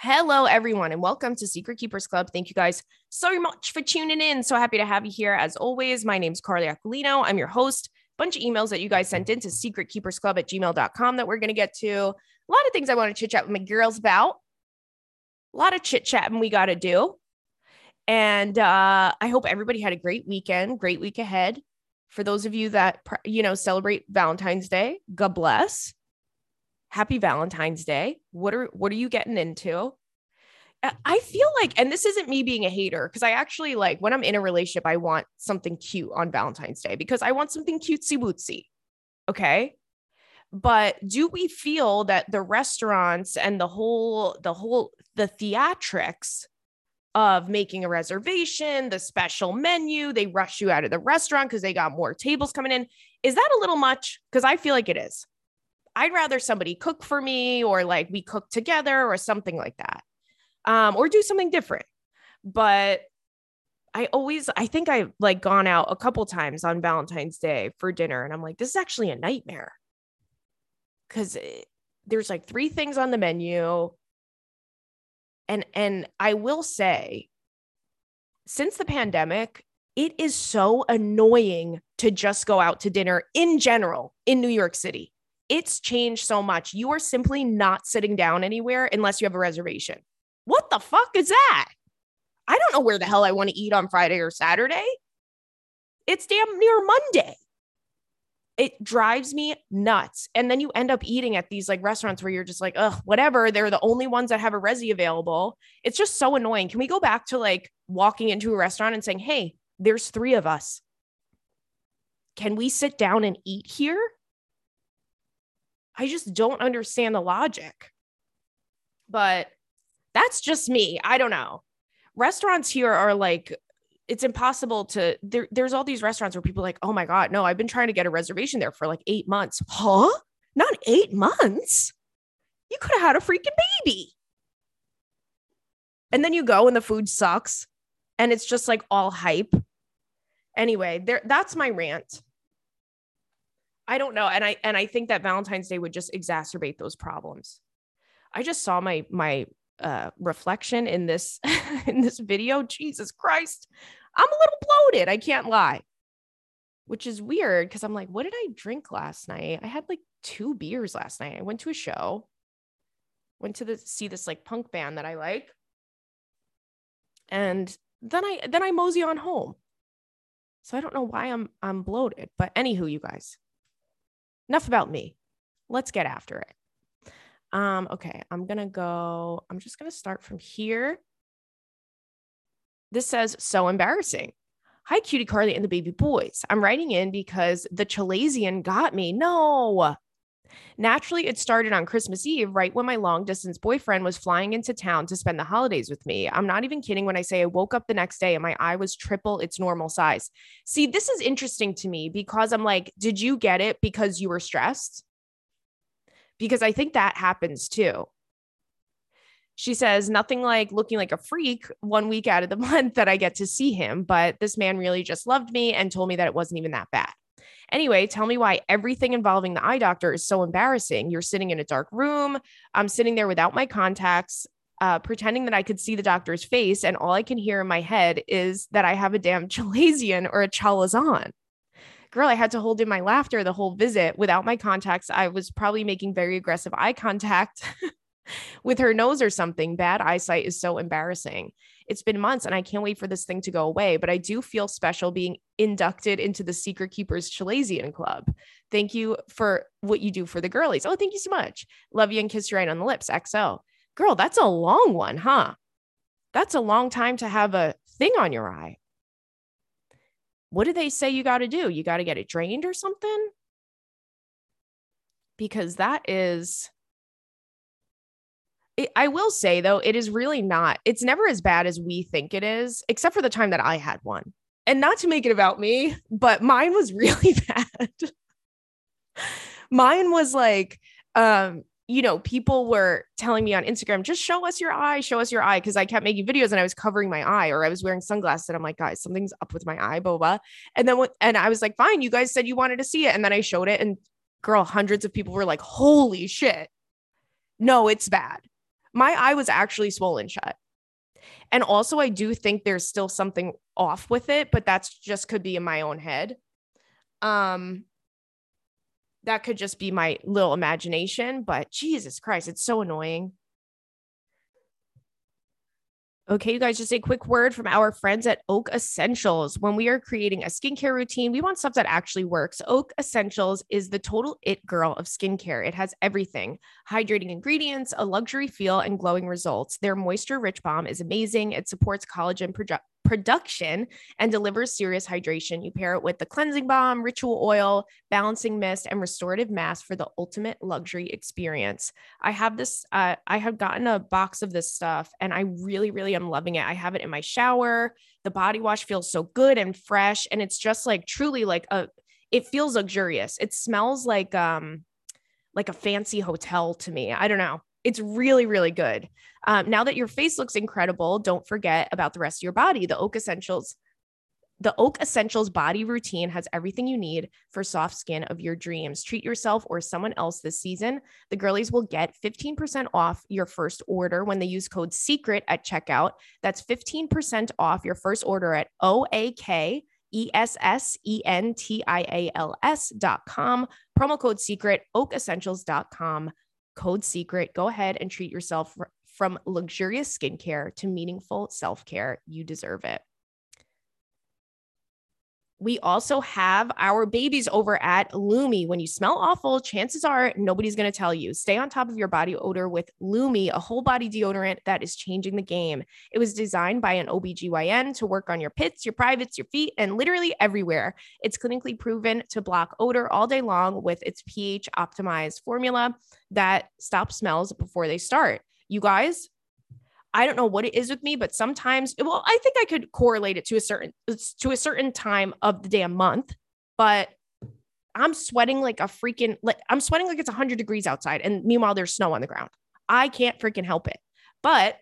Hello, everyone, and welcome to Secret Keepers Club. Thank you guys so much for tuning in. So happy to have you here. As always, my name is Carly Aquilino. I'm your host. Bunch of emails that you guys sent in to secretkeepersclub at gmail.com that we're going to get to. A lot of things I want to chit chat with my girls about. A lot of chit chatting we got to do. And uh, I hope everybody had a great weekend, great week ahead. For those of you that, you know, celebrate Valentine's Day, God bless happy Valentine's Day. What are what are you getting into? I feel like, and this isn't me being a hater, because I actually like when I'm in a relationship, I want something cute on Valentine's Day because I want something cutesy wootsy. Okay. But do we feel that the restaurants and the whole, the whole, the theatrics of making a reservation, the special menu, they rush you out of the restaurant because they got more tables coming in. Is that a little much? Because I feel like it is. I'd rather somebody cook for me or like we cook together or something like that. Um, or do something different. But I always, I think I've like gone out a couple times on Valentine's Day for dinner, and I'm like, this is actually a nightmare because there's like three things on the menu, and and I will say, since the pandemic, it is so annoying to just go out to dinner in general in New York City it's changed so much. You are simply not sitting down anywhere unless you have a reservation. What the fuck is that? I don't know where the hell I want to eat on Friday or Saturday. It's damn near Monday. It drives me nuts. And then you end up eating at these like restaurants where you're just like, ugh, whatever. They're the only ones that have a resi available. It's just so annoying. Can we go back to like walking into a restaurant and saying, hey, there's three of us. Can we sit down and eat here? I just don't understand the logic. But that's just me. I don't know. Restaurants here are like, it's impossible to there, there's all these restaurants where people like, oh my God, no, I've been trying to get a reservation there for like eight months. Huh? Not eight months. You could have had a freaking baby. And then you go and the food sucks and it's just like all hype. Anyway, there that's my rant. I don't know. And I and I think that Valentine's Day would just exacerbate those problems. I just saw my my uh reflection in this in this video. Jesus Christ. I'm a little bloated. I can't lie. Which is weird because I'm like, what did I drink last night? I had like two beers last night. I went to a show, went to the see this like punk band that I like. And then I then I mosey on home. So I don't know why I'm I'm bloated. But anywho, you guys, enough about me. Let's get after it. Um, okay, I'm gonna go, I'm just gonna start from here. This says so embarrassing. Hi, cutie Carly and the baby boys. I'm writing in because the Chalazion got me. No, Naturally, it started on Christmas Eve, right when my long distance boyfriend was flying into town to spend the holidays with me. I'm not even kidding when I say I woke up the next day and my eye was triple its normal size. See, this is interesting to me because I'm like, did you get it because you were stressed? Because I think that happens too. She says, nothing like looking like a freak one week out of the month that I get to see him, but this man really just loved me and told me that it wasn't even that bad. Anyway, tell me why everything involving the eye doctor is so embarrassing. You're sitting in a dark room. I'm sitting there without my contacts, uh, pretending that I could see the doctor's face, and all I can hear in my head is that I have a damn Chalazion or a Chalazan. Girl, I had to hold in my laughter the whole visit. Without my contacts, I was probably making very aggressive eye contact with her nose or something. Bad eyesight is so embarrassing. It's been months and I can't wait for this thing to go away, but I do feel special being inducted into the Secret Keepers Chalazion Club. Thank you for what you do for the girlies. Oh, thank you so much. Love you and kiss you right on the lips. XO. Girl, that's a long one, huh? That's a long time to have a thing on your eye. What do they say you got to do? You got to get it drained or something? Because that is it, I will say though, it is really not. It's never as bad as we think it is, except for the time that I had one. And not to make it about me, but mine was really bad. mine was like, um, you know, people were telling me on Instagram, just show us your eye, show us your eye. Cause I kept making videos and I was covering my eye or I was wearing sunglasses. And I'm like, guys, something's up with my eye, blah. And then, what, and I was like, fine, you guys said you wanted to see it. And then I showed it and girl, hundreds of people were like, holy shit. No, it's bad my eye was actually swollen shut. And also, I do think there's still something off with it, but that's just could be in my own head. Um, that could just be my little imagination, but Jesus Christ, it's so annoying. Okay, you guys, just a quick word from our friends at Oak Essentials. When we are creating a skincare routine, we want stuff that actually works. Oak Essentials is the total it girl of skincare. It has everything hydrating ingredients, a luxury feel, and glowing results. Their moisture rich balm is amazing. It supports collagen produ- production and delivers serious hydration. You pair it with the cleansing balm, ritual oil, balancing mist, and restorative mask for the ultimate luxury experience. I have this, uh, I have gotten a box of this stuff and I really, really am loving it. I have it in my shower. The body wash feels so good and fresh. And it's just like truly like a, it feels luxurious. It smells like, um, like a fancy hotel to me. I don't know. It's really, really good. Um, now that your face looks incredible, don't forget about the rest of your body. The Oak Essentials. The Oak Essentials body routine has everything you need for soft skin of your dreams. Treat yourself or someone else this season. The girlies will get 15% off your first order when they use code SECRET at checkout. That's 15% off your first order at OAK. E S S E N T I A L S dot com. Promo code secret, oakessentials.com code secret. Go ahead and treat yourself from luxurious skincare to meaningful self care. You deserve it. We also have our babies over at Lume. When you smell awful, chances are nobody's going to tell you. Stay on top of your body odor with Lume, a whole body deodorant that is changing the game. It was designed by an OBGYN to work on your pits, your privates, your feet, and literally everywhere. It's clinically proven to block odor all day long with its pH optimized formula that stops smells before they start. You guys, I don't know what it is with me, but sometimes, well, I think I could correlate it to a certain to a certain time of the damn month, but I'm sweating like a freaking like I'm sweating like it's 100 degrees outside and meanwhile there's snow on the ground. I can't freaking help it. But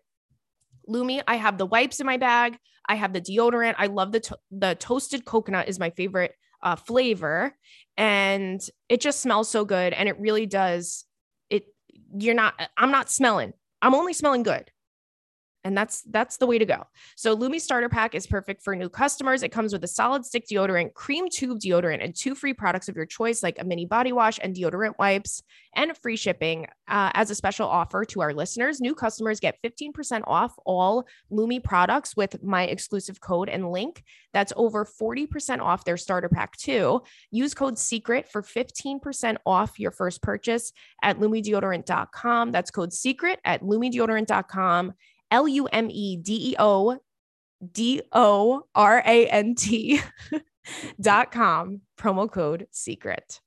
Lumi, I have the wipes in my bag. I have the deodorant. I love the to- the toasted coconut is my favorite uh, flavor, and it just smells so good. And it really does. It you're not. I'm not smelling. I'm only smelling good and that's that's the way to go. So Lumi starter pack is perfect for new customers. It comes with a solid stick deodorant, cream tube deodorant, and two free products of your choice, like a mini body wash and deodorant wipes, and free shipping. Uh, as a special offer to our listeners, new customers get 15% off all Lumi products with my exclusive code and link. That's over 40% off their starter pack too. Use code SECRET for 15% off your first purchase at lumedeodorant.com. That's code SECRET at lumedeodorant.com L U M E D E O D O R A N T dot com, promo code secret.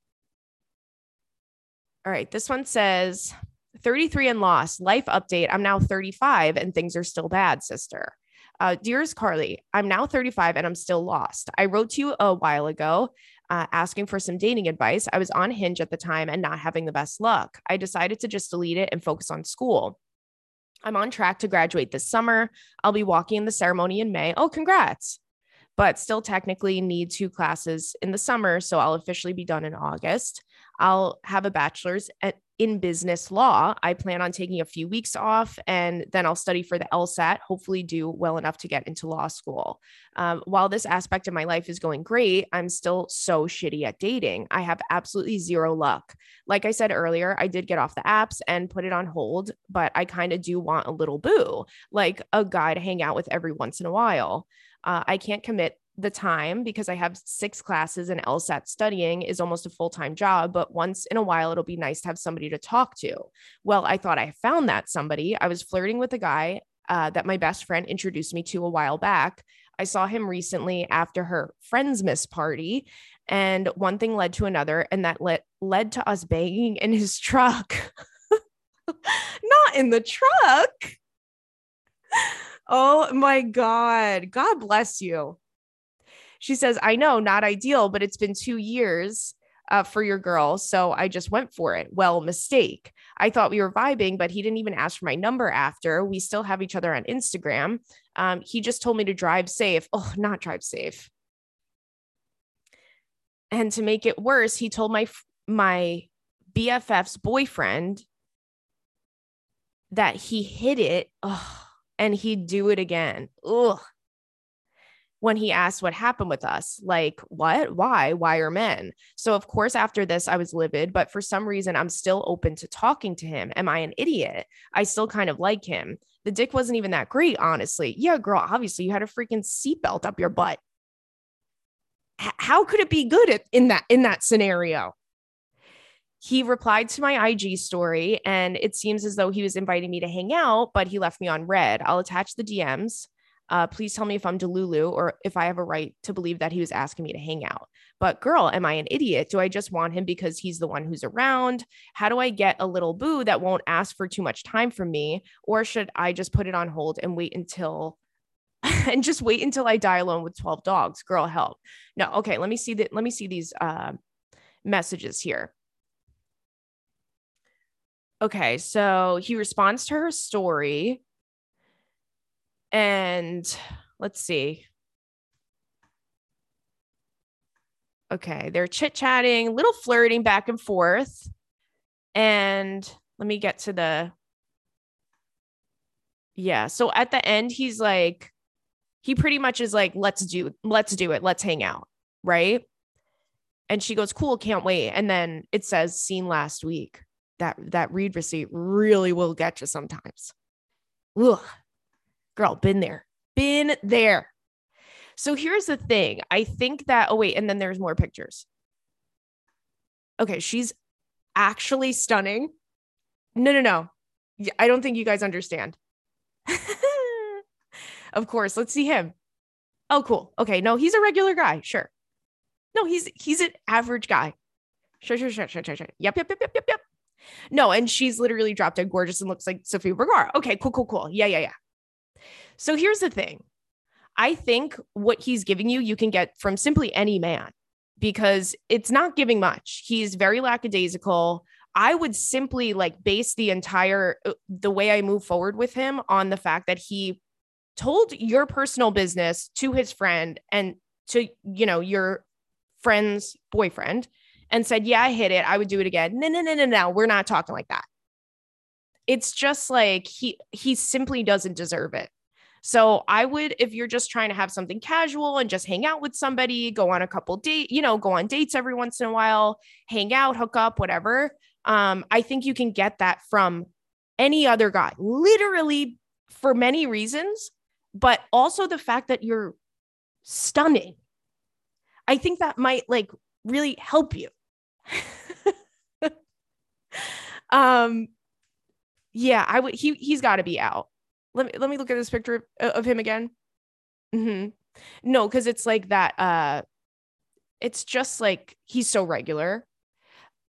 All right, this one says 33 and lost, life update. I'm now 35 and things are still bad, sister. Uh, Dearest Carly, I'm now 35 and I'm still lost. I wrote to you a while ago uh, asking for some dating advice. I was on Hinge at the time and not having the best luck. I decided to just delete it and focus on school. I'm on track to graduate this summer. I'll be walking in the ceremony in May. Oh, congrats. But still technically need two classes in the summer. So I'll officially be done in August. I'll have a bachelor's at, in business law. I plan on taking a few weeks off and then I'll study for the LSAT, hopefully, do well enough to get into law school. Um, while this aspect of my life is going great, I'm still so shitty at dating. I have absolutely zero luck. Like I said earlier, I did get off the apps and put it on hold, but I kind of do want a little boo, like a guy to hang out with every once in a while. Uh, I can't commit the time because I have six classes and LSAT studying is almost a full time job, but once in a while it'll be nice to have somebody to talk to. Well, I thought I found that somebody. I was flirting with a guy uh, that my best friend introduced me to a while back. I saw him recently after her friend's miss party, and one thing led to another, and that led led to us banging in his truck. Not in the truck. Oh my God. God bless you. She says, I know, not ideal, but it's been two years uh, for your girl. So I just went for it. Well, mistake. I thought we were vibing, but he didn't even ask for my number after. We still have each other on Instagram. Um, he just told me to drive safe. Oh, not drive safe. And to make it worse, he told my my BFF's boyfriend that he hid it ugh, and he'd do it again. Ugh. When he asked what happened with us, like, what? Why? Why are men? So, of course, after this, I was livid, but for some reason, I'm still open to talking to him. Am I an idiot? I still kind of like him. The dick wasn't even that great, honestly. Yeah, girl, obviously, you had a freaking seatbelt up your butt. H- how could it be good at, in that in that scenario? he replied to my IG story and it seems as though he was inviting me to hang out, but he left me on read. I'll attach the DMs. Uh, please tell me if I'm Delulu or if I have a right to believe that he was asking me to hang out. But girl, am I an idiot? Do I just want him because he's the one who's around? How do I get a little boo that won't ask for too much time from me? Or should I just put it on hold and wait until and just wait until I die alone with 12 dogs? Girl, help. No, okay, let me see that. Let me see these uh, messages here. Okay, so he responds to her story. And let's see. Okay, they're chit chatting, little flirting back and forth. And let me get to the. Yeah, so at the end, he's like, he pretty much is like, let's do, let's do it, let's hang out, right? And she goes, cool, can't wait. And then it says, seen last week that that read receipt really will get you sometimes. Ugh. Girl, been there. Been there. So here's the thing. I think that oh wait, and then there's more pictures. Okay, she's actually stunning. No, no, no. I don't think you guys understand. of course, let's see him. Oh, cool. Okay, no, he's a regular guy. Sure. No, he's he's an average guy. Sure, sure, sure, sure, sure, sure. Yep, yep, yep, yep, yep, yep. No, and she's literally drop dead gorgeous and looks like Sofia Vergara. Okay, cool, cool, cool. Yeah, yeah, yeah. So here's the thing. I think what he's giving you, you can get from simply any man because it's not giving much. He's very lackadaisical. I would simply like base the entire uh, the way I move forward with him on the fact that he told your personal business to his friend and to you know your friend's boyfriend and said, Yeah, I hit it. I would do it again. No, no, no, no, no. We're not talking like that. It's just like he he simply doesn't deserve it. So I would, if you're just trying to have something casual and just hang out with somebody, go on a couple date, you know, go on dates every once in a while, hang out, hook up, whatever. Um, I think you can get that from any other guy, literally for many reasons, but also the fact that you're stunning. I think that might like really help you. um, yeah, I would. He he's got to be out. Let me let me look at this picture of, of him again. Mm-hmm. No, because it's like that. Uh, it's just like he's so regular,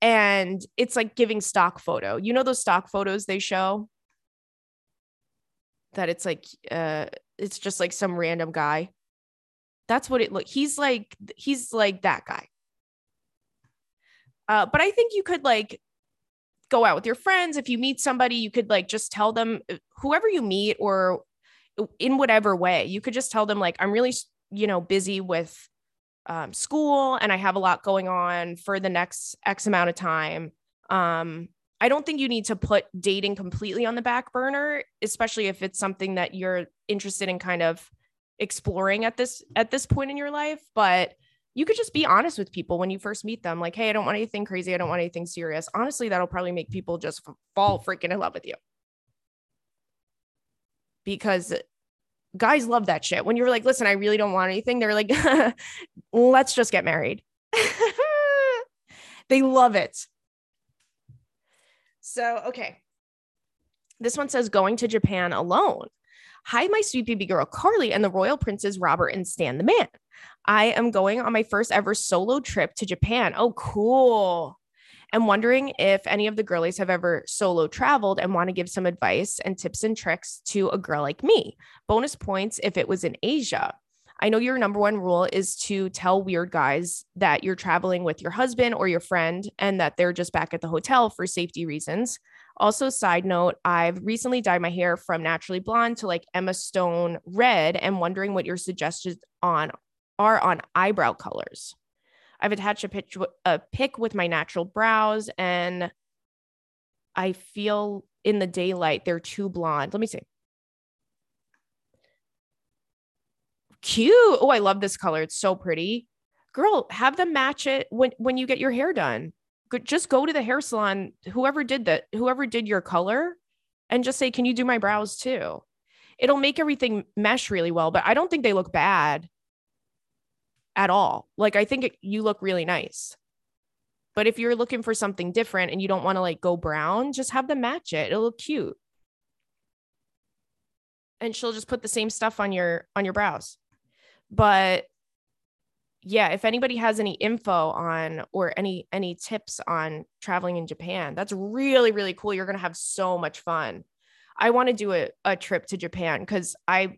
and it's like giving stock photo. You know those stock photos they show that it's like uh, it's just like some random guy. That's what it look. He's like he's like that guy. Uh, but I think you could like go out with your friends. If you meet somebody, you could like just tell them, uh, whoever you meet or in whatever way, you could just tell them, like, I'm really, you know, busy with um, school and I have a lot going on for the next X amount of time. Um, I don't think you need to put dating completely on the back burner, especially if it's something that you're interested in kind of exploring at this at this point in your life. But you could just be honest with people when you first meet them like hey i don't want anything crazy i don't want anything serious. Honestly that'll probably make people just fall freaking in love with you. Because guys love that shit. When you're like listen i really don't want anything they're like let's just get married. They love it. So okay. This one says going to japan alone. Hi my sweet baby girl carly and the royal princes robert and stan the man I am going on my first ever solo trip to Japan. Oh, cool. I'm wondering if any of the girlies have ever solo traveled and want to give some advice and tips and tricks to a girl like me. Bonus points if it was in Asia. I know your number one rule is to tell weird guys that you're traveling with your husband or your friend and that they're just back at the hotel for safety reasons. Also, side note, I've recently dyed my hair from naturally blonde to like Emma Stone red and wondering what your suggestions on are on eyebrow colors. I've attached a, pitch, a pic with my natural brows and I feel in the daylight they're too blonde. Let me see. Cute. Oh, I love this color. It's so pretty. Girl, have them match it when when you get your hair done. Just go to the hair salon, whoever did that, whoever did your color, and just say, "Can you do my brows too?" It'll make everything mesh really well, but I don't think they look bad at all. Like I think it, you look really nice. But if you're looking for something different and you don't want to like go brown, just have them match it. It'll look cute. And she'll just put the same stuff on your on your brows. But yeah, if anybody has any info on or any any tips on traveling in Japan, that's really really cool. You're going to have so much fun. I want to do a, a trip to Japan cuz I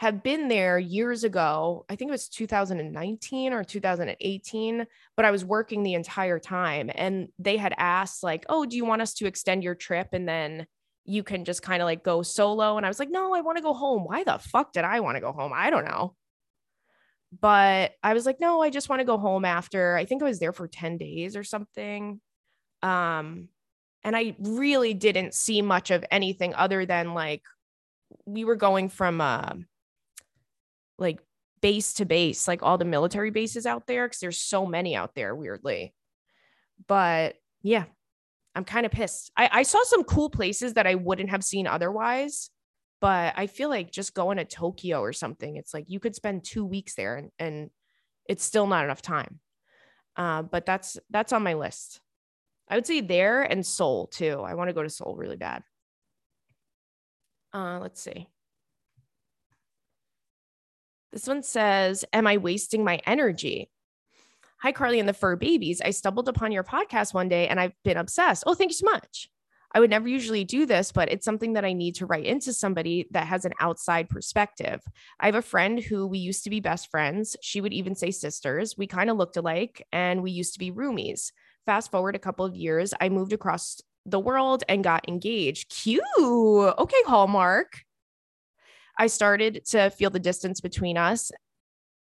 have been there years ago. I think it was 2019 or 2018, but I was working the entire time and they had asked like, "Oh, do you want us to extend your trip and then you can just kind of like go solo?" And I was like, "No, I want to go home. Why the fuck did I want to go home? I don't know." But I was like, "No, I just want to go home after. I think I was there for 10 days or something." Um and I really didn't see much of anything other than like we were going from uh like base to base, like all the military bases out there, because there's so many out there, weirdly. But yeah, I'm kind of pissed. I, I saw some cool places that I wouldn't have seen otherwise, but I feel like just going to Tokyo or something, it's like you could spend two weeks there and, and it's still not enough time. Uh, but that's that's on my list. I would say there and Seoul too. I want to go to Seoul really bad. Uh, let's see. This one says, Am I wasting my energy? Hi, Carly and the Fur Babies. I stumbled upon your podcast one day and I've been obsessed. Oh, thank you so much. I would never usually do this, but it's something that I need to write into somebody that has an outside perspective. I have a friend who we used to be best friends. She would even say sisters. We kind of looked alike and we used to be roomies. Fast forward a couple of years, I moved across the world and got engaged. Cute. Okay, Hallmark. I started to feel the distance between us,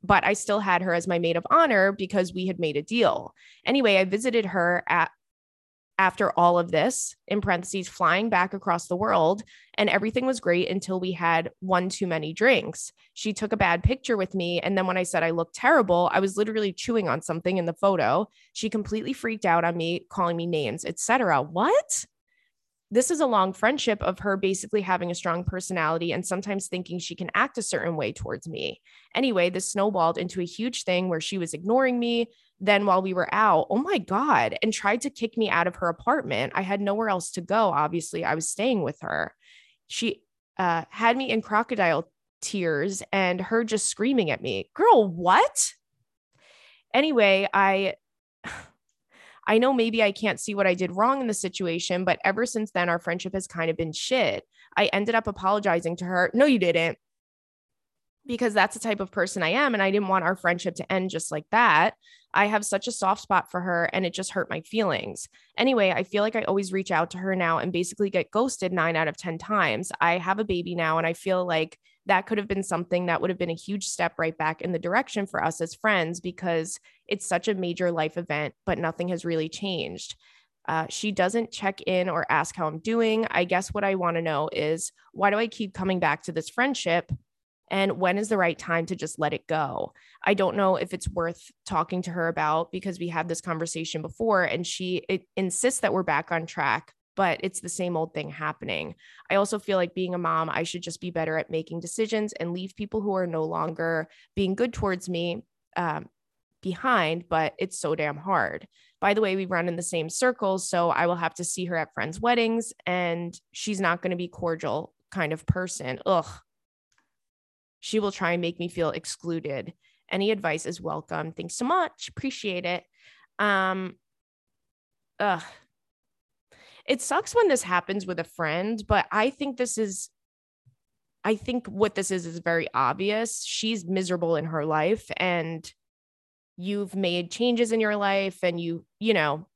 but I still had her as my maid of honor because we had made a deal. Anyway, I visited her at after all of this, in parentheses, flying back across the world, and everything was great until we had one too many drinks. She took a bad picture with me. And then when I said I looked terrible, I was literally chewing on something in the photo. She completely freaked out on me, calling me names, etc. What? This is a long friendship of her basically having a strong personality and sometimes thinking she can act a certain way towards me. Anyway, this snowballed into a huge thing where she was ignoring me. Then, while we were out, oh my God, and tried to kick me out of her apartment. I had nowhere else to go. Obviously, I was staying with her. She uh, had me in crocodile tears and her just screaming at me, Girl, what? Anyway, I I know maybe I can't see what I did wrong in the situation, but ever since then, our friendship has kind of been shit. I ended up apologizing to her. No, you didn't. Because that's the type of person I am. And I didn't want our friendship to end just like that. I have such a soft spot for her and it just hurt my feelings. Anyway, I feel like I always reach out to her now and basically get ghosted nine out of 10 times. I have a baby now and I feel like that could have been something that would have been a huge step right back in the direction for us as friends because it's such a major life event, but nothing has really changed. Uh, she doesn't check in or ask how I'm doing. I guess what I want to know is why do I keep coming back to this friendship? And when is the right time to just let it go? I don't know if it's worth talking to her about because we had this conversation before and she insists that we're back on track but it's the same old thing happening. I also feel like being a mom, I should just be better at making decisions and leave people who are no longer being good towards me um, behind, but it's so damn hard. By the way, we run in the same circles, so I will have to see her at friends' weddings, and she's not going to be cordial kind of person. Ugh. She will try and make me feel excluded. Any advice is welcome. Thanks so much. Appreciate it. Um, ugh, it sucks when this happens with a friend, but I think this is I think what this is is very obvious. She's miserable in her life and you've made changes in your life and you, you know,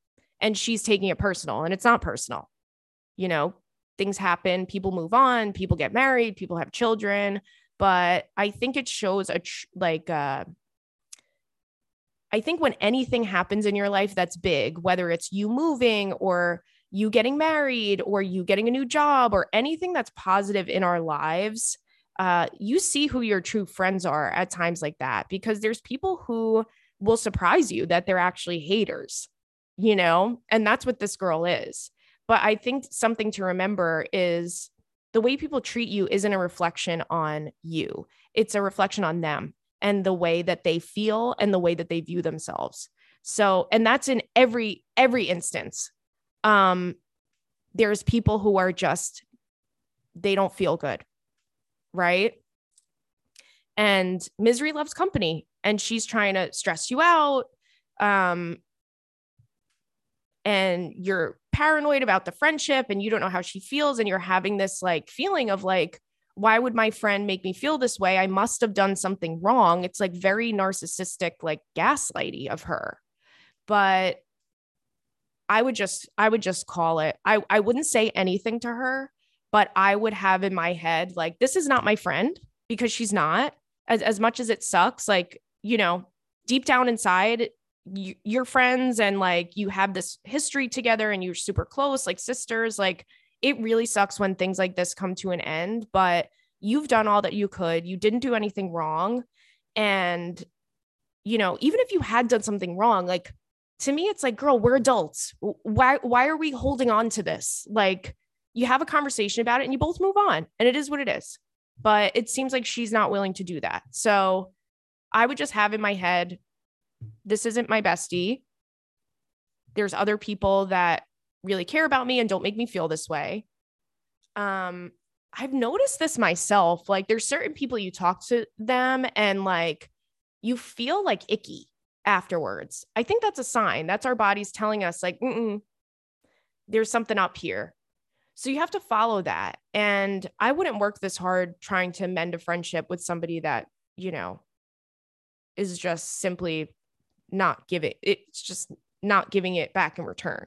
and she's taking it personal and it's not personal. You know, things happen, people move on, people get married, people have children, but I think it shows a tr- like uh I think when anything happens in your life that's big, whether it's you moving or you getting married or you getting a new job or anything that's positive in our lives, uh, you see who your true friends are at times like that because there's people who will surprise you that they're actually haters, you know, and that's what this girl is. But I think something to remember is the way people treat you isn't a reflection on you, it's a reflection on them and the way that they feel and the way that they view themselves. So, and that's in every every instance. Um there's people who are just they don't feel good. Right? And misery loves company and she's trying to stress you out um and you're paranoid about the friendship and you don't know how she feels and you're having this like feeling of like why would my friend make me feel this way? I must have done something wrong. It's like very narcissistic like gaslighty of her. But i would just i would just call it i i wouldn't say anything to her but i would have in my head like this is not my friend because she's not. As as much as it sucks like you know, deep down inside, you, you're friends and like you have this history together and you're super close, like sisters. Like it really sucks when things like this come to an end, but you've done all that you could. You didn't do anything wrong. And, you know, even if you had done something wrong, like to me, it's like, girl, we're adults. Why, why are we holding on to this? Like, you have a conversation about it and you both move on, and it is what it is. But it seems like she's not willing to do that. So I would just have in my head, this isn't my bestie. There's other people that really care about me and don't make me feel this way. Um, I've noticed this myself. Like, there's certain people you talk to them and like you feel like icky afterwards. I think that's a sign. That's our bodies telling us, like, there's something up here. So you have to follow that. And I wouldn't work this hard trying to mend a friendship with somebody that, you know, is just simply not giving it's just not giving it back in return.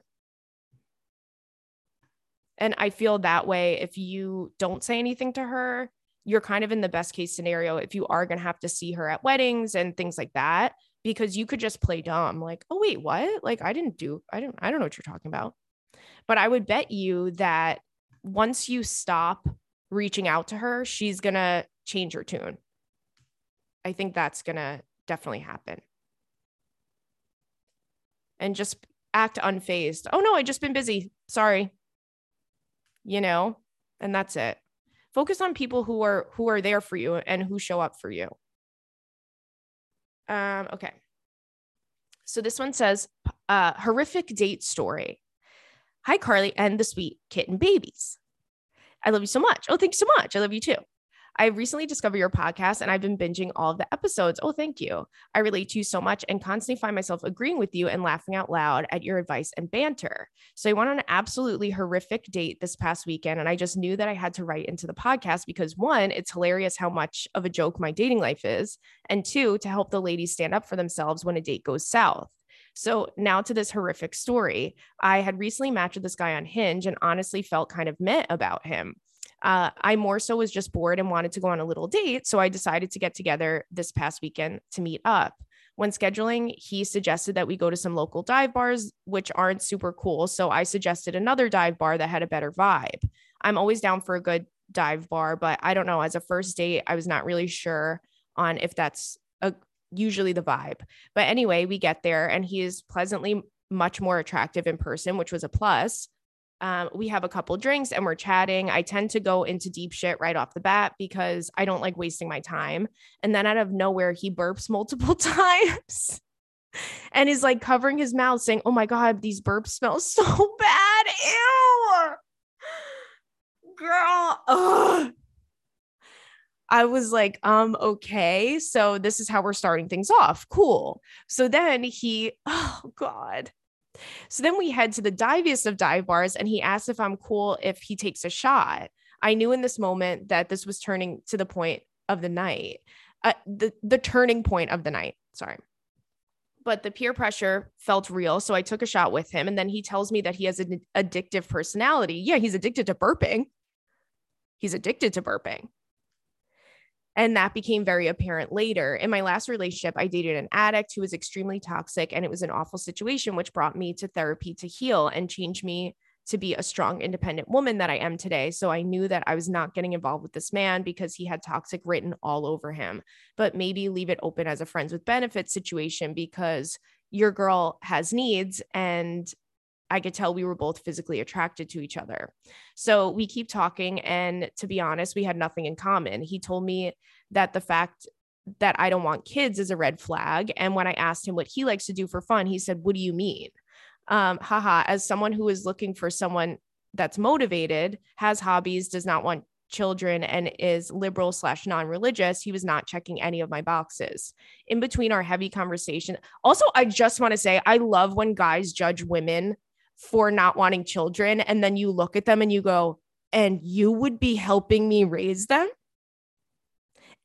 And I feel that way if you don't say anything to her, you're kind of in the best case scenario if you are going to have to see her at weddings and things like that because you could just play dumb like, "Oh wait, what? Like I didn't do I don't I don't know what you're talking about." But I would bet you that once you stop reaching out to her, she's going to change her tune. I think that's going to definitely happen. And just act unfazed. Oh no, I just been busy. Sorry. You know, and that's it. Focus on people who are who are there for you and who show up for you. Um, okay. So this one says uh, horrific date story. Hi, Carly and the sweet kitten babies. I love you so much. Oh, thank you so much. I love you too. I recently discovered your podcast and I've been binging all of the episodes. Oh, thank you. I relate to you so much and constantly find myself agreeing with you and laughing out loud at your advice and banter. So I went on an absolutely horrific date this past weekend and I just knew that I had to write into the podcast because one, it's hilarious how much of a joke my dating life is, and two, to help the ladies stand up for themselves when a date goes south. So now to this horrific story. I had recently matched with this guy on Hinge and honestly felt kind of met about him uh, I more so was just bored and wanted to go on a little date. So I decided to get together this past weekend to meet up. When scheduling, he suggested that we go to some local dive bars, which aren't super cool. So I suggested another dive bar that had a better vibe. I'm always down for a good dive bar, but I don't know. As a first date, I was not really sure on if that's a, usually the vibe. But anyway, we get there and he is pleasantly much more attractive in person, which was a plus. Um, we have a couple drinks and we're chatting. I tend to go into deep shit right off the bat because I don't like wasting my time. And then out of nowhere, he burps multiple times and is like covering his mouth saying, Oh my God, these burps smell so bad. Ew. Girl. Ugh. I was like, um, okay. So this is how we're starting things off. Cool. So then he, oh God. So then we head to the diviest of dive bars and he asks if I'm cool if he takes a shot. I knew in this moment that this was turning to the point of the night, uh, the, the turning point of the night. Sorry. But the peer pressure felt real. So I took a shot with him. And then he tells me that he has an addictive personality. Yeah, he's addicted to burping. He's addicted to burping. And that became very apparent later. In my last relationship, I dated an addict who was extremely toxic, and it was an awful situation, which brought me to therapy to heal and change me to be a strong, independent woman that I am today. So I knew that I was not getting involved with this man because he had toxic written all over him, but maybe leave it open as a friends with benefits situation because your girl has needs and I could tell we were both physically attracted to each other. So we keep talking. And to be honest, we had nothing in common. He told me that the fact that I don't want kids is a red flag. And when I asked him what he likes to do for fun, he said, What do you mean? um, haha, as someone who is looking for someone that's motivated, has hobbies, does not want children, and is liberal slash non religious, he was not checking any of my boxes. In between our heavy conversation, also, I just want to say, I love when guys judge women for not wanting children. And then you look at them and you go, and you would be helping me raise them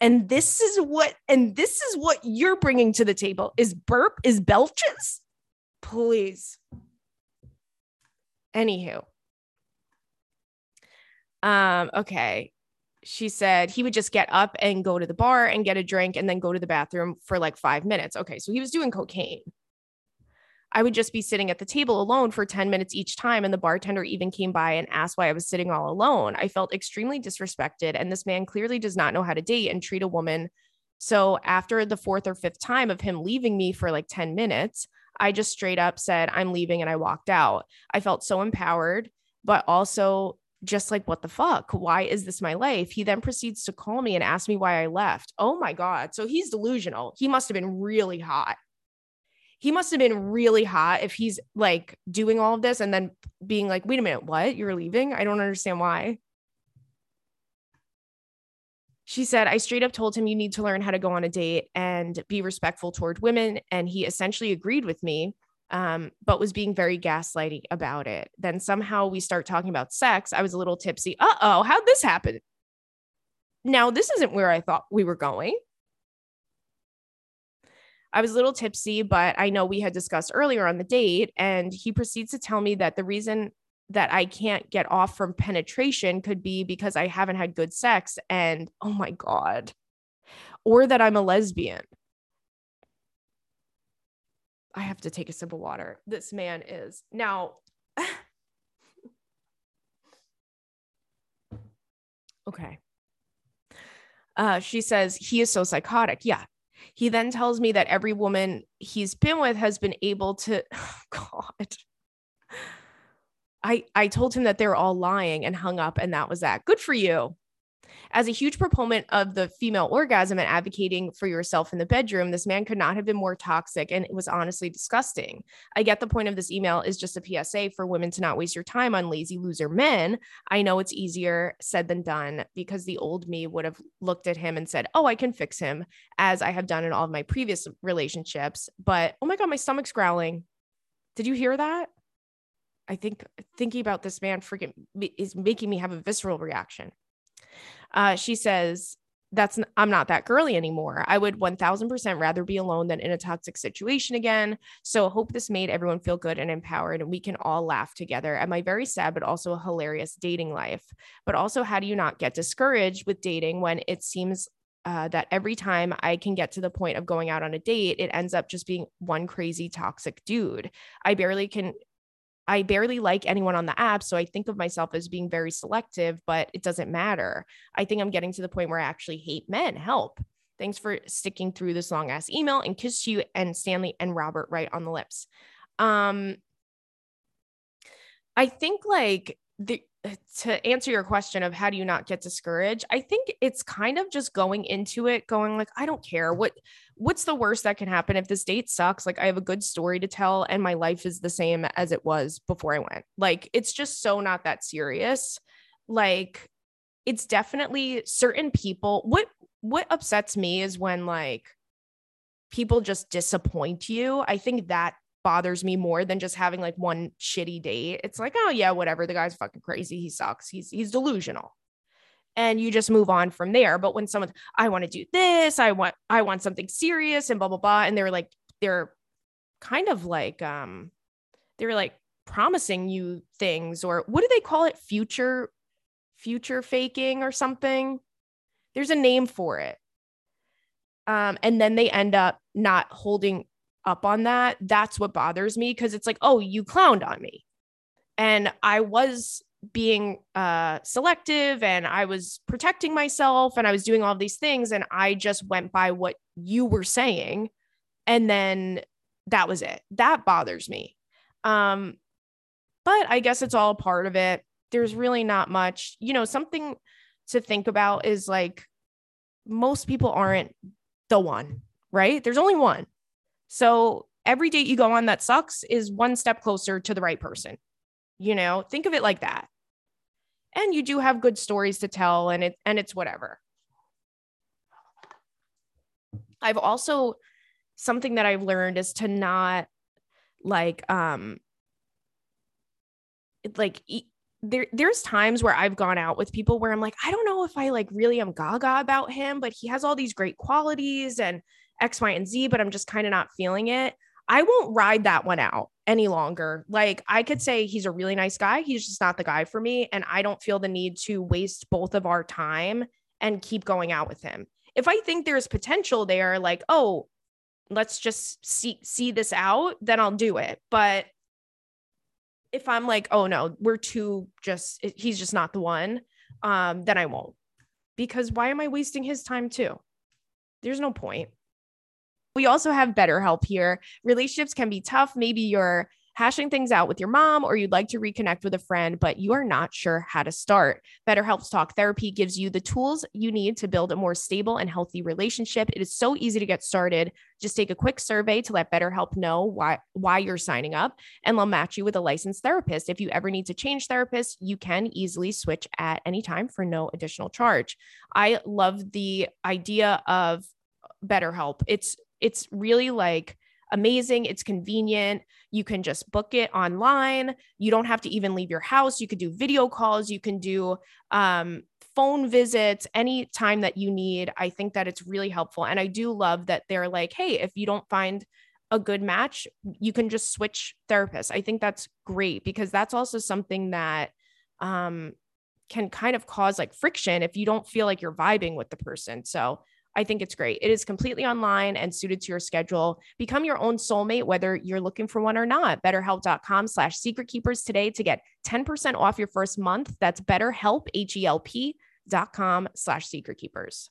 and this is what and this is what you're bringing to the table is burp is belches please. Anywho. Um, okay. She said he would just get up and go to the bar and get a drink and then go to the bathroom for like five minutes. Okay. So he was doing cocaine. I would just be sitting at the table alone for 10 minutes each time. And the bartender even came by and asked why I was sitting all alone. I felt extremely disrespected. And this man clearly does not know how to date and treat a woman. So after the fourth or fifth time of him leaving me for like 10 minutes, I just straight up said, I'm leaving and I walked out. I felt so empowered, but also just like, what the fuck? Why is this my life? He then proceeds to call me and ask me why I left. Oh my God. So he's delusional. He must have been really hot. He must have been really hot if he's like doing all of this and then being like, wait a minute, what? You're leaving? I don't understand why. She said, I straight up told him you need to learn how to go on a date and be respectful toward women. And he essentially agreed with me, um, but was being very gaslighting about it. Then somehow we start talking about sex. I was a little tipsy. Uh oh, how'd this happen? Now, this isn't where I thought we were going. I was a little tipsy, but I know we had discussed earlier on the date. And he proceeds to tell me that the reason that I can't get off from penetration could be because I haven't had good sex and oh my God, or that I'm a lesbian. I have to take a sip of water. This man is now. okay. Uh, she says he is so psychotic. Yeah. He then tells me that every woman he's been with has been able to, God I, I told him that they're all lying and hung up, and that was that. Good for you. As a huge proponent of the female orgasm and advocating for yourself in the bedroom, this man could not have been more toxic and it was honestly disgusting. I get the point of this email is just a PSA for women to not waste your time on lazy loser men. I know it's easier said than done because the old me would have looked at him and said, Oh, I can fix him, as I have done in all of my previous relationships. But oh my God, my stomach's growling. Did you hear that? I think thinking about this man freaking is making me have a visceral reaction. Uh, she says, that's I'm not that girly anymore. I would 1000% rather be alone than in a toxic situation again. So hope this made everyone feel good and empowered and we can all laugh together at my very sad but also hilarious dating life. But also how do you not get discouraged with dating when it seems uh, that every time I can get to the point of going out on a date, it ends up just being one crazy toxic dude. I barely can I barely like anyone on the app. So I think of myself as being very selective, but it doesn't matter. I think I'm getting to the point where I actually hate men. Help. Thanks for sticking through this long ass email and kiss you and Stanley and Robert right on the lips. Um, I think like the to answer your question of how do you not get discouraged i think it's kind of just going into it going like i don't care. What what's the worst that can happen? If this date sucks like i have a good story to tell and my life is the same as it was before i went. Like it's just so not that serious. Like it's definitely certain people what what upsets me is when like people just disappoint you. I think that bothers me more than just having like one shitty date. It's like, oh yeah, whatever. The guy's fucking crazy. He sucks. He's he's delusional. And you just move on from there. But when someone, I want to do this, I want, I want something serious and blah, blah, blah. And they're like, they're kind of like um, they're like promising you things, or what do they call it? Future, future faking or something. There's a name for it. Um, and then they end up not holding up on that, that's what bothers me because it's like, oh, you clowned on me. and I was being uh selective and I was protecting myself and I was doing all these things and I just went by what you were saying and then that was it. That bothers me. Um but I guess it's all part of it. There's really not much, you know, something to think about is like most people aren't the one, right? There's only one. So every date you go on that sucks is one step closer to the right person. You know, think of it like that. And you do have good stories to tell and it and it's whatever. I've also something that I've learned is to not like um like there there's times where I've gone out with people where I'm like I don't know if I like really am gaga about him but he has all these great qualities and X Y and Z but I'm just kind of not feeling it. I won't ride that one out any longer. Like I could say he's a really nice guy, he's just not the guy for me and I don't feel the need to waste both of our time and keep going out with him. If I think there's potential there like oh let's just see see this out, then I'll do it. But if I'm like, oh no, we're too just he's just not the one, um, then I won't. Because why am I wasting his time too? There's no point. We also have BetterHelp here. Relationships can be tough. Maybe you're hashing things out with your mom or you'd like to reconnect with a friend, but you are not sure how to start. BetterHelp's Talk Therapy gives you the tools you need to build a more stable and healthy relationship. It is so easy to get started. Just take a quick survey to let BetterHelp know why why you're signing up and they'll match you with a licensed therapist. If you ever need to change therapists, you can easily switch at any time for no additional charge. I love the idea of BetterHelp. It's it's really like amazing. It's convenient. You can just book it online. You don't have to even leave your house. You could do video calls. You can do um, phone visits any time that you need. I think that it's really helpful. And I do love that they're like, hey, if you don't find a good match, you can just switch therapists. I think that's great because that's also something that um, can kind of cause like friction if you don't feel like you're vibing with the person. So I think it's great. It is completely online and suited to your schedule. Become your own soulmate, whether you're looking for one or not. BetterHelp.com slash secret keepers today to get 10% off your first month. That's BetterHelp, H-E-L-P dot com slash secret keepers.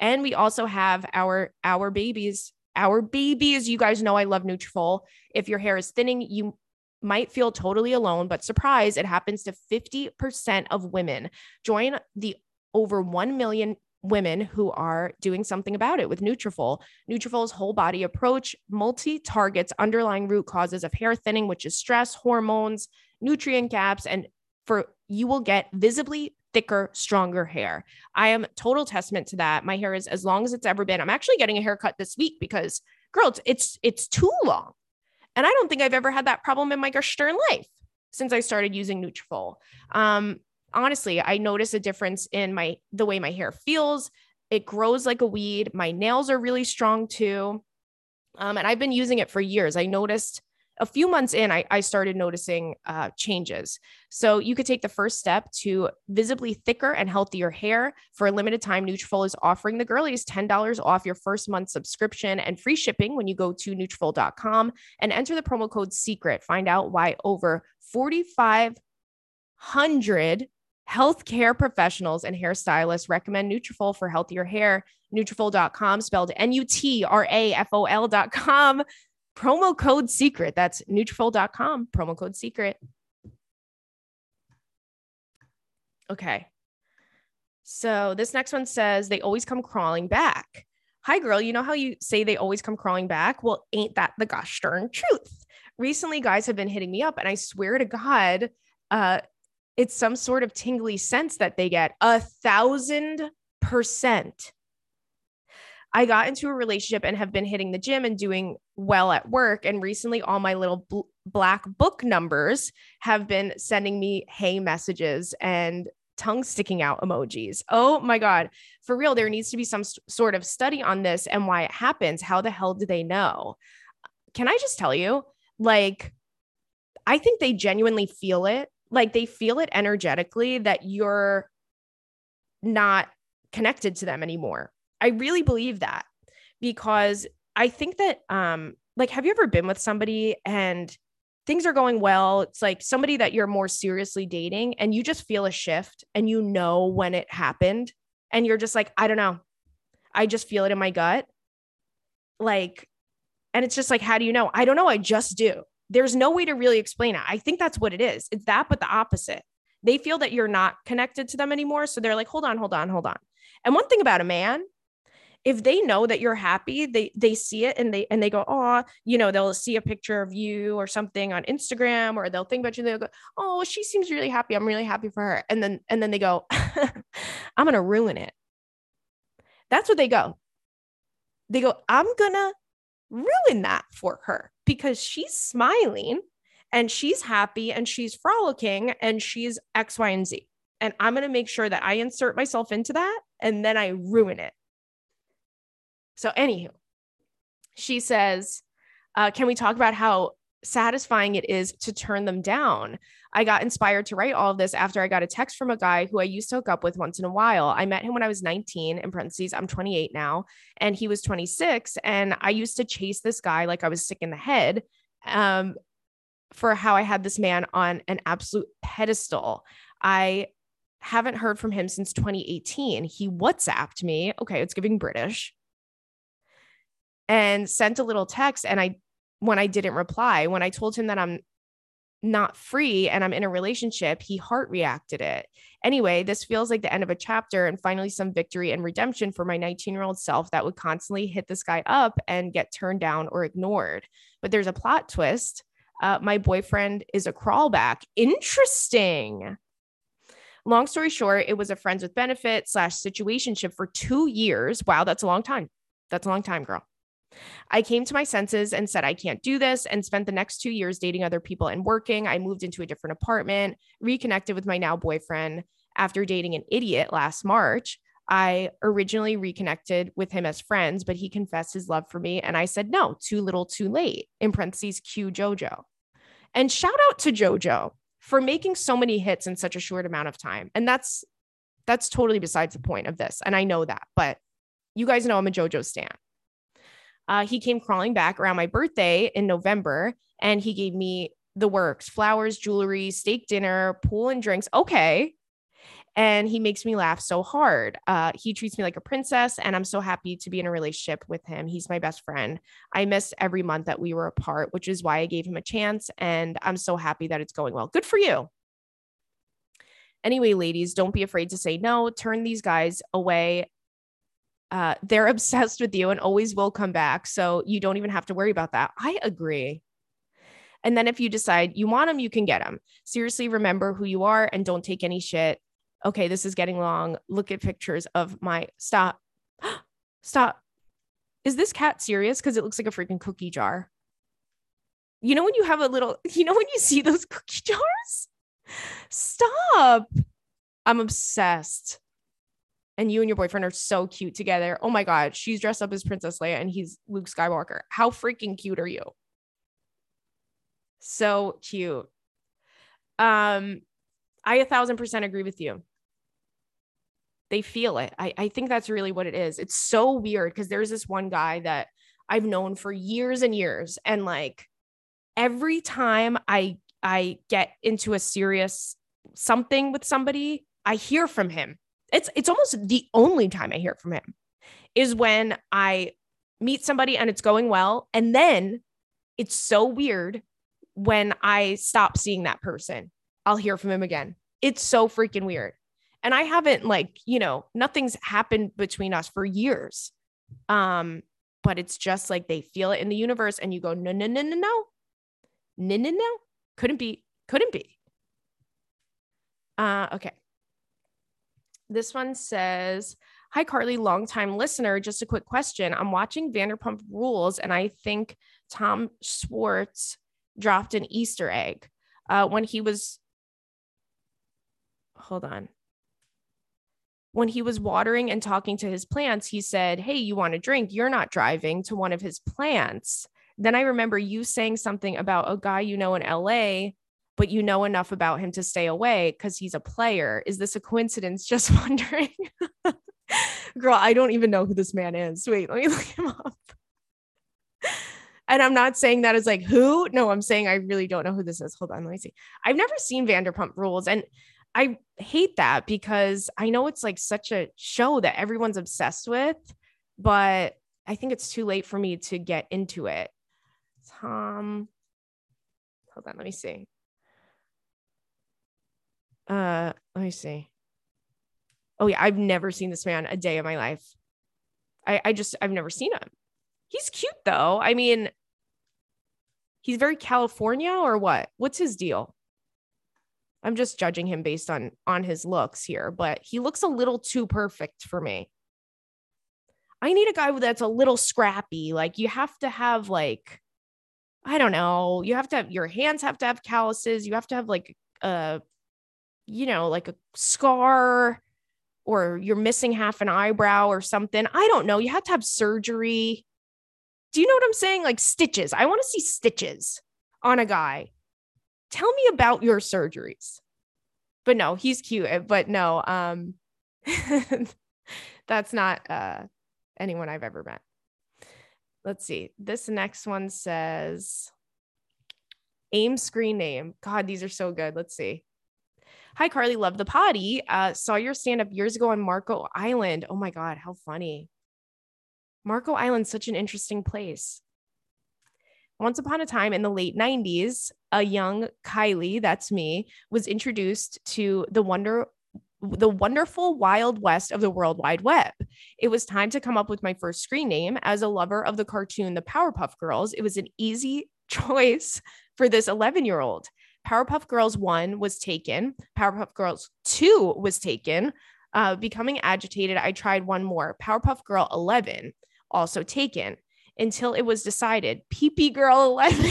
And we also have our our babies, our babies. You guys know I love Nutrafol. If your hair is thinning, you might feel totally alone, but surprise, it happens to 50% of women. Join the over 1 million women who are doing something about it with Nutrafol. Nutrafol's whole body approach multi-targets underlying root causes of hair thinning, which is stress, hormones, nutrient gaps, and for you will get visibly thicker, stronger hair. I am total testament to that. My hair is as long as it's ever been. I'm actually getting a haircut this week because girl, it's it's, it's too long. And I don't think I've ever had that problem in my stern life since I started using Nutrafol. Um, honestly, I notice a difference in my the way my hair feels. It grows like a weed. My nails are really strong too. Um, and I've been using it for years. I noticed a few months in, I, I started noticing uh, changes. So you could take the first step to visibly thicker and healthier hair. For a limited time, Nutrafol is offering the girlies $10 off your first month subscription and free shipping when you go to Nutrafol.com and enter the promo code SECRET. Find out why over 4,500 Healthcare professionals and hairstylists recommend Nutrafol for healthier hair. Nutrafol.com, spelled N-U-T-R-A-F-O-L.com. Promo code secret. That's Nutrafol.com. Promo code secret. Okay. So this next one says they always come crawling back. Hi, girl. You know how you say they always come crawling back? Well, ain't that the gosh darn truth? Recently, guys have been hitting me up, and I swear to God, uh, it's some sort of tingly sense that they get a thousand percent. I got into a relationship and have been hitting the gym and doing well at work. And recently, all my little bl- black book numbers have been sending me hey messages and tongue sticking out emojis. Oh my God. For real, there needs to be some st- sort of study on this and why it happens. How the hell do they know? Can I just tell you? Like, I think they genuinely feel it like they feel it energetically that you're not connected to them anymore. I really believe that because I think that um like have you ever been with somebody and things are going well. It's like somebody that you're more seriously dating and you just feel a shift and you know when it happened and you're just like, I don't know. I just feel it in my gut. Like, and it's just like, how do you know? I don't know. I just do. There's no way to really explain it. I think that's what it is. It's that, but the opposite. They feel that you're not connected to them anymore. So they're like, hold on, hold on, hold on. And one thing about a man if they know that you're happy, they they see it and they and they go, oh, you know, they'll see a picture of you or something on Instagram, or they'll think about you. They'll go, oh, she seems really happy. I'm really happy for her. And then and then they go, I'm gonna ruin it. That's what they go. They go, I'm gonna ruin that for her because she's smiling and she's happy and she's frolicking and she's X, Y, and Z. And I'm going to make sure that I insert myself into that and then I ruin it. So, anywho, she says, uh, Can we talk about how satisfying it is to turn them down? I got inspired to write all of this after I got a text from a guy who I used to hook up with once in a while. I met him when I was 19, in parentheses, I'm 28 now, and he was 26. And I used to chase this guy like I was sick in the head. Um, for how I had this man on an absolute pedestal. I haven't heard from him since 2018. He WhatsApped me. Okay, it's giving British and sent a little text. And I, when I didn't reply, when I told him that I'm not free and I'm in a relationship, he heart reacted it. Anyway, this feels like the end of a chapter and finally some victory and redemption for my 19 year old self that would constantly hit this guy up and get turned down or ignored. But there's a plot twist. Uh, my boyfriend is a crawlback. Interesting. Long story short, it was a friends with benefit slash situationship for two years. Wow, that's a long time. That's a long time, girl. I came to my senses and said, I can't do this, and spent the next two years dating other people and working. I moved into a different apartment, reconnected with my now boyfriend after dating an idiot last March. I originally reconnected with him as friends, but he confessed his love for me. And I said, no, too little, too late. In parentheses, Q JoJo. And shout out to JoJo for making so many hits in such a short amount of time. And that's that's totally besides the point of this. And I know that, but you guys know I'm a JoJo stan uh, he came crawling back around my birthday in November and he gave me the works flowers, jewelry, steak dinner, pool and drinks. Okay. And he makes me laugh so hard. Uh, he treats me like a princess, and I'm so happy to be in a relationship with him. He's my best friend. I miss every month that we were apart, which is why I gave him a chance. And I'm so happy that it's going well. Good for you. Anyway, ladies, don't be afraid to say no. Turn these guys away uh, they're obsessed with you and always will come back. So you don't even have to worry about that. I agree. And then if you decide you want them, you can get them. Seriously, remember who you are and don't take any shit. Okay, this is getting long. Look at pictures of my stop. stop. Is this cat serious? Because it looks like a freaking cookie jar. You know, when you have a little, you know, when you see those cookie jars? Stop. I'm obsessed and you and your boyfriend are so cute together. Oh my God, she's dressed up as Princess Leia and he's Luke Skywalker. How freaking cute are you? So cute. Um, I a thousand percent agree with you. They feel it. I, I think that's really what it is. It's so weird because there's this one guy that I've known for years and years. And like every time I I get into a serious something with somebody, I hear from him it's it's almost the only time I hear from him is when I meet somebody and it's going well and then it's so weird when I stop seeing that person. I'll hear from him again. It's so freaking weird. And I haven't like, you know, nothing's happened between us for years. Um but it's just like they feel it in the universe and you go no no no no no. No no no. Couldn't be. Couldn't be. Uh okay. This one says, Hi, Carly, longtime listener. Just a quick question. I'm watching Vanderpump Rules, and I think Tom Schwartz dropped an Easter egg uh, when he was. Hold on. When he was watering and talking to his plants, he said, Hey, you want a drink? You're not driving to one of his plants. Then I remember you saying something about a guy you know in LA but you know enough about him to stay away because he's a player. Is this a coincidence? Just wondering. Girl, I don't even know who this man is. Wait, let me look him up. And I'm not saying that as like who. No, I'm saying I really don't know who this is. Hold on, let me see. I've never seen Vanderpump Rules, and I hate that because I know it's like such a show that everyone's obsessed with, but I think it's too late for me to get into it. Tom, hold on, let me see. Uh, let me see. Oh yeah, I've never seen this man a day of my life. I I just I've never seen him. He's cute though. I mean, he's very California or what? What's his deal? I'm just judging him based on on his looks here, but he looks a little too perfect for me. I need a guy that's a little scrappy. Like you have to have like I don't know, you have to have your hands have to have calluses, you have to have like a you know, like a scar or you're missing half an eyebrow or something. I don't know. You have to have surgery. Do you know what I'm saying? Like stitches. I want to see stitches on a guy. Tell me about your surgeries. But no, he's cute. Eh, but no, um that's not uh anyone I've ever met. Let's see. This next one says aim screen name. God, these are so good. Let's see. Hi, Carly. Love the potty. Uh, saw your stand up years ago on Marco Island. Oh my God, how funny. Marco Island's such an interesting place. Once upon a time in the late 90s, a young Kylie, that's me, was introduced to the wonder the wonderful wild west of the world wide web. It was time to come up with my first screen name as a lover of the cartoon The Powerpuff Girls. It was an easy choice for this 11 year old. Powerpuff Girls 1 was taken, Powerpuff Girls 2 was taken. Uh, becoming agitated, I tried one more. Powerpuff Girl 11 also taken until it was decided PP Girl 11.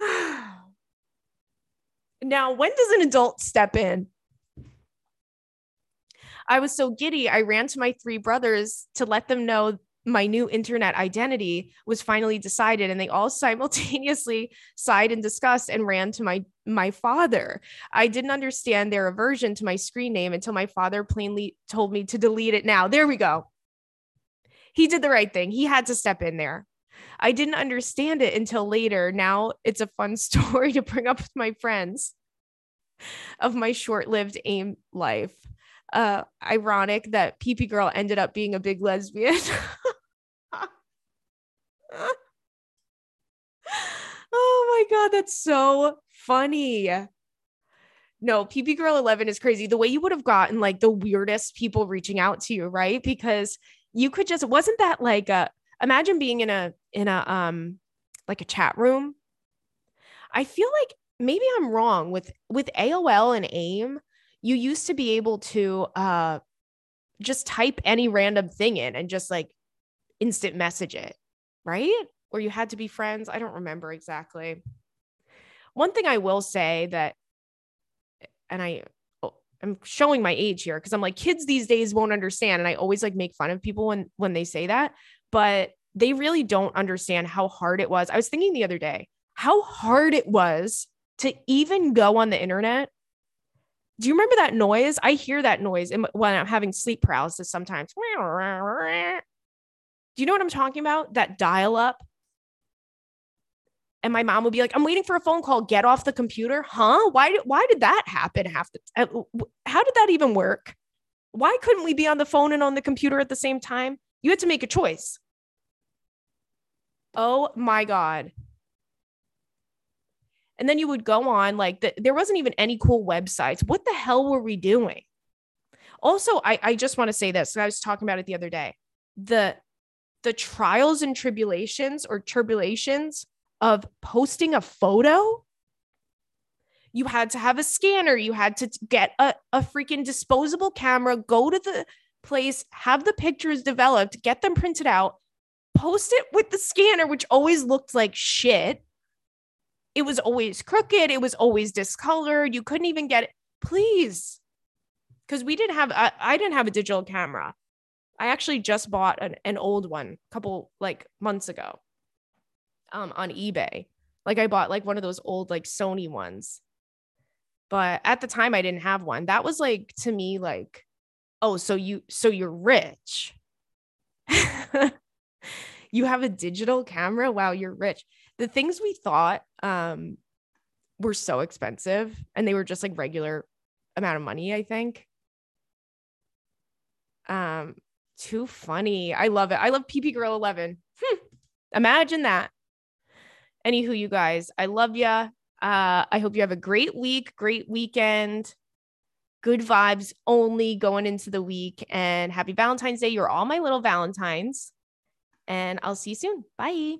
now, when does an adult step in? I was so giddy, I ran to my three brothers to let them know my new internet identity was finally decided and they all simultaneously sighed in disgust and ran to my my father. I didn't understand their aversion to my screen name until my father plainly told me to delete it now. There we go. He did the right thing. He had to step in there. I didn't understand it until later. Now it's a fun story to bring up with my friends of my short-lived aim life. Uh ironic that PP girl ended up being a big lesbian oh my God, that's so funny. No, PP Girl 11 is crazy. The way you would have gotten like the weirdest people reaching out to you, right? Because you could just, wasn't that like a, imagine being in a, in a, um, like a chat room. I feel like maybe I'm wrong with, with AOL and AIM. You used to be able to, uh, just type any random thing in and just like instant message it right? Or you had to be friends. I don't remember exactly. One thing I will say that, and I, oh, I'm showing my age here because I'm like kids these days won't understand, and I always like make fun of people when when they say that, but they really don't understand how hard it was. I was thinking the other day how hard it was to even go on the internet. Do you remember that noise? I hear that noise when I'm having sleep paralysis sometimes. Do you know what I'm talking about? That dial up. And my mom would be like, "I'm waiting for a phone call. Get off the computer, huh? Why? Did, why did that happen? Half the how did that even work? Why couldn't we be on the phone and on the computer at the same time? You had to make a choice. Oh my god! And then you would go on like the, there wasn't even any cool websites. What the hell were we doing? Also, I, I just want to say this. I was talking about it the other day. The the trials and tribulations or turbulations of posting a photo you had to have a scanner you had to get a, a freaking disposable camera go to the place have the pictures developed get them printed out post it with the scanner which always looked like shit. It was always crooked it was always discolored you couldn't even get it. Please. Because we didn't have I, I didn't have a digital camera. I actually just bought an, an old one a couple like months ago um, on eBay. Like I bought like one of those old like Sony ones. But at the time I didn't have one. That was like to me like, oh, so you so you're rich. you have a digital camera. Wow, you're rich. The things we thought um were so expensive and they were just like regular amount of money, I think. Um, too funny. I love it. I love PP Girl 11. Hmm. Imagine that. Anywho, you guys, I love you. Uh, I hope you have a great week, great weekend, good vibes only going into the week. And happy Valentine's Day. You're all my little Valentines. And I'll see you soon. Bye.